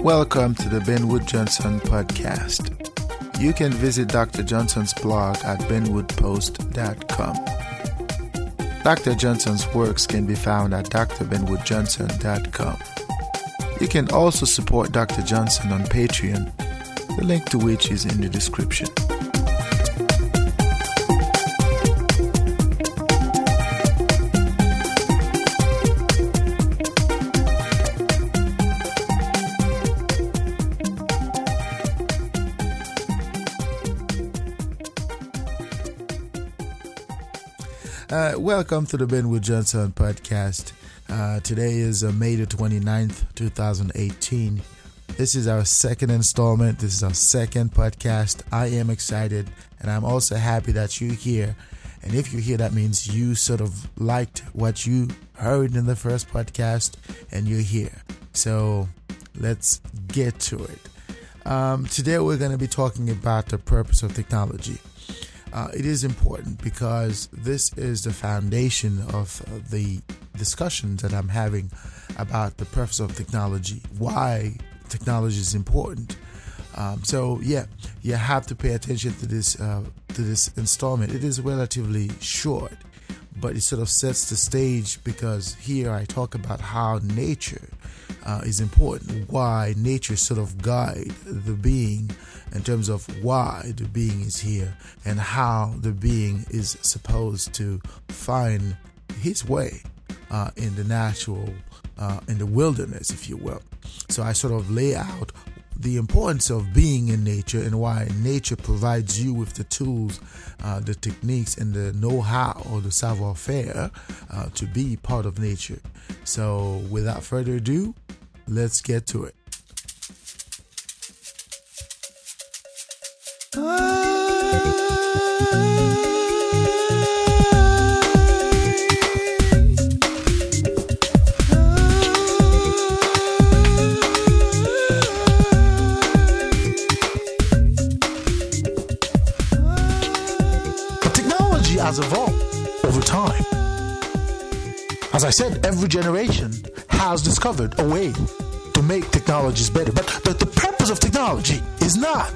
Welcome to the Ben Wood Johnson podcast. You can visit Dr. Johnson's blog at benwoodpost.com. Dr. Johnson's works can be found at drbenwoodjohnson.com. You can also support Dr. Johnson on Patreon, the link to which is in the description. Uh, welcome to the Ben Wood Johnson podcast. Uh, today is uh, May the 29th, 2018. This is our second installment. This is our second podcast. I am excited and I'm also happy that you're here. And if you're here, that means you sort of liked what you heard in the first podcast and you're here. So let's get to it. Um, today, we're going to be talking about the purpose of technology. Uh, it is important because this is the foundation of uh, the discussions that I'm having about the purpose of technology, why technology is important. Um, so yeah, you have to pay attention to this uh, to this installment. It is relatively short, but it sort of sets the stage because here I talk about how nature uh, is important, why nature sort of guide the being in terms of why the being is here and how the being is supposed to find his way uh, in the natural, uh, in the wilderness, if you will. So I sort of lay out the importance of being in nature and why nature provides you with the tools, uh, the techniques, and the know how or the savoir faire uh, to be part of nature. So, without further ado, let's get to it. Has evolved over time. As I said, every generation has discovered a way to make technologies better. But the, the purpose of technology is not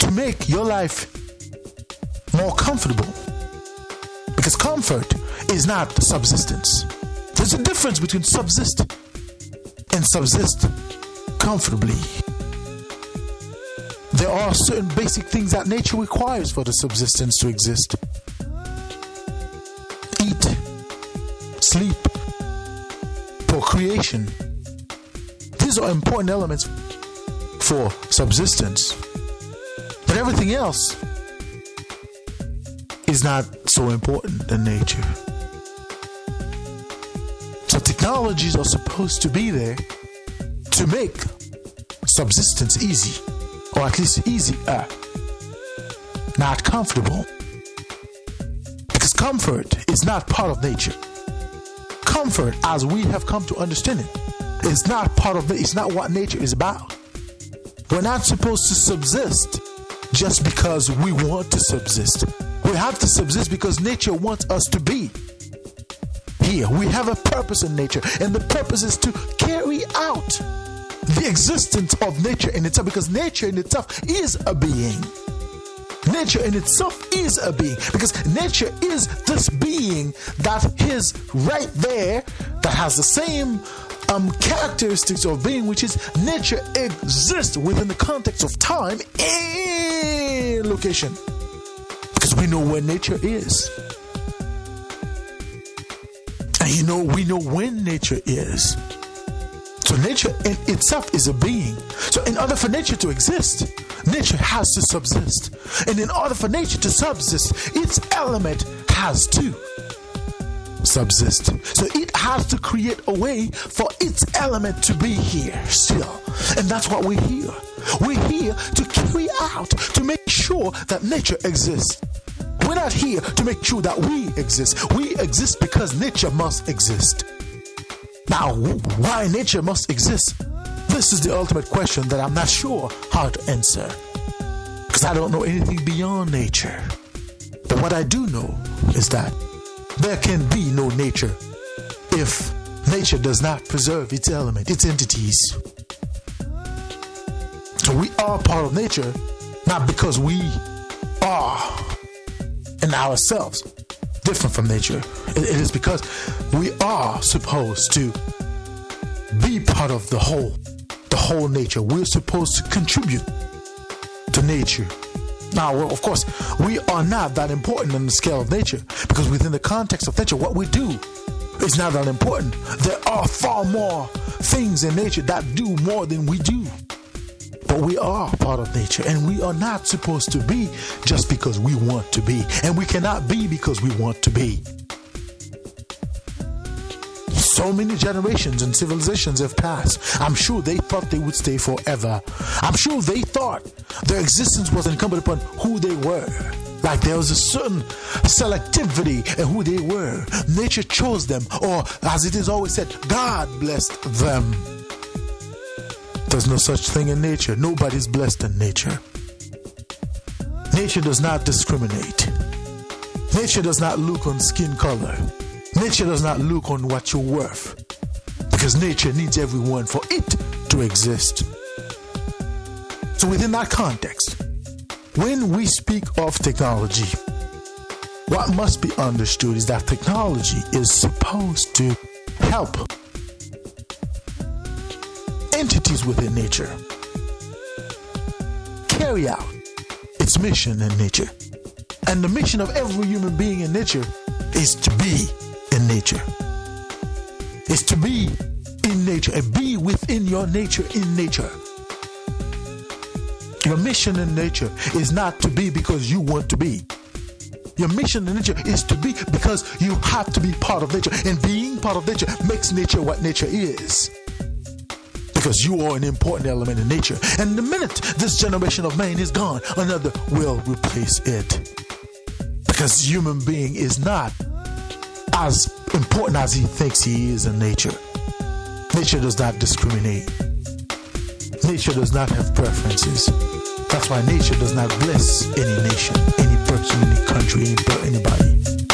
to make your life more comfortable. Because comfort is not subsistence. There's a difference between subsist and subsist comfortably. There are certain basic things that nature requires for the subsistence to exist sleep, procreation. These are important elements for subsistence. But everything else is not so important in nature. So technologies are supposed to be there to make subsistence easy, or at least easier, uh, not comfortable. Because comfort is not part of nature. Comfort, as we have come to understand it, is not part of it, it's not what nature is about. We're not supposed to subsist just because we want to subsist. We have to subsist because nature wants us to be here. We have a purpose in nature, and the purpose is to carry out the existence of nature in itself because nature in itself is a being. Nature in itself is a being because nature is this being that is right there that has the same um, characteristics of being, which is nature exists within the context of time and location. Because we know where nature is. And you know, we know when nature is. So nature in itself is a being. So in order for nature to exist, nature has to subsist. And in order for nature to subsist, its element has to subsist. So it has to create a way for its element to be here still. And that's what we're here. We're here to carry out, to make sure that nature exists. We're not here to make sure that we exist. We exist because nature must exist. Now, why nature must exist? This is the ultimate question that I'm not sure how to answer. Because I don't know anything beyond nature. But what I do know is that there can be no nature if nature does not preserve its element, its entities. So we are part of nature, not because we are in ourselves different from nature. it is because we are supposed to be part of the whole, the whole nature. We're supposed to contribute to nature. Now, well, of course, we are not that important in the scale of nature because within the context of nature, what we do is not that important. There are far more things in nature that do more than we do. But we are part of nature and we are not supposed to be just because we want to be. And we cannot be because we want to be. So many generations and civilizations have passed. I'm sure they thought they would stay forever. I'm sure they thought their existence was incumbent upon who they were. Like there was a certain selectivity in who they were. Nature chose them, or as it is always said, God blessed them. There's no such thing in nature. Nobody's blessed in nature. Nature does not discriminate. Nature does not look on skin color. Nature does not look on what you're worth. Because nature needs everyone for it to exist. So, within that context, when we speak of technology, what must be understood is that technology is supposed to help entities within nature carry out its mission in nature. And the mission of every human being in nature is to be in nature. Is to be in nature and be within your nature in nature. Your mission in nature is not to be because you want to be. Your mission in nature is to be because you have to be part of nature. And being part of nature makes nature what nature is because you are an important element in nature. And the minute this generation of man is gone, another will replace it. Because human being is not as important as he thinks he is in nature. Nature does not discriminate. Nature does not have preferences. That's why nature does not bless any nation, any person, any country, any, anybody.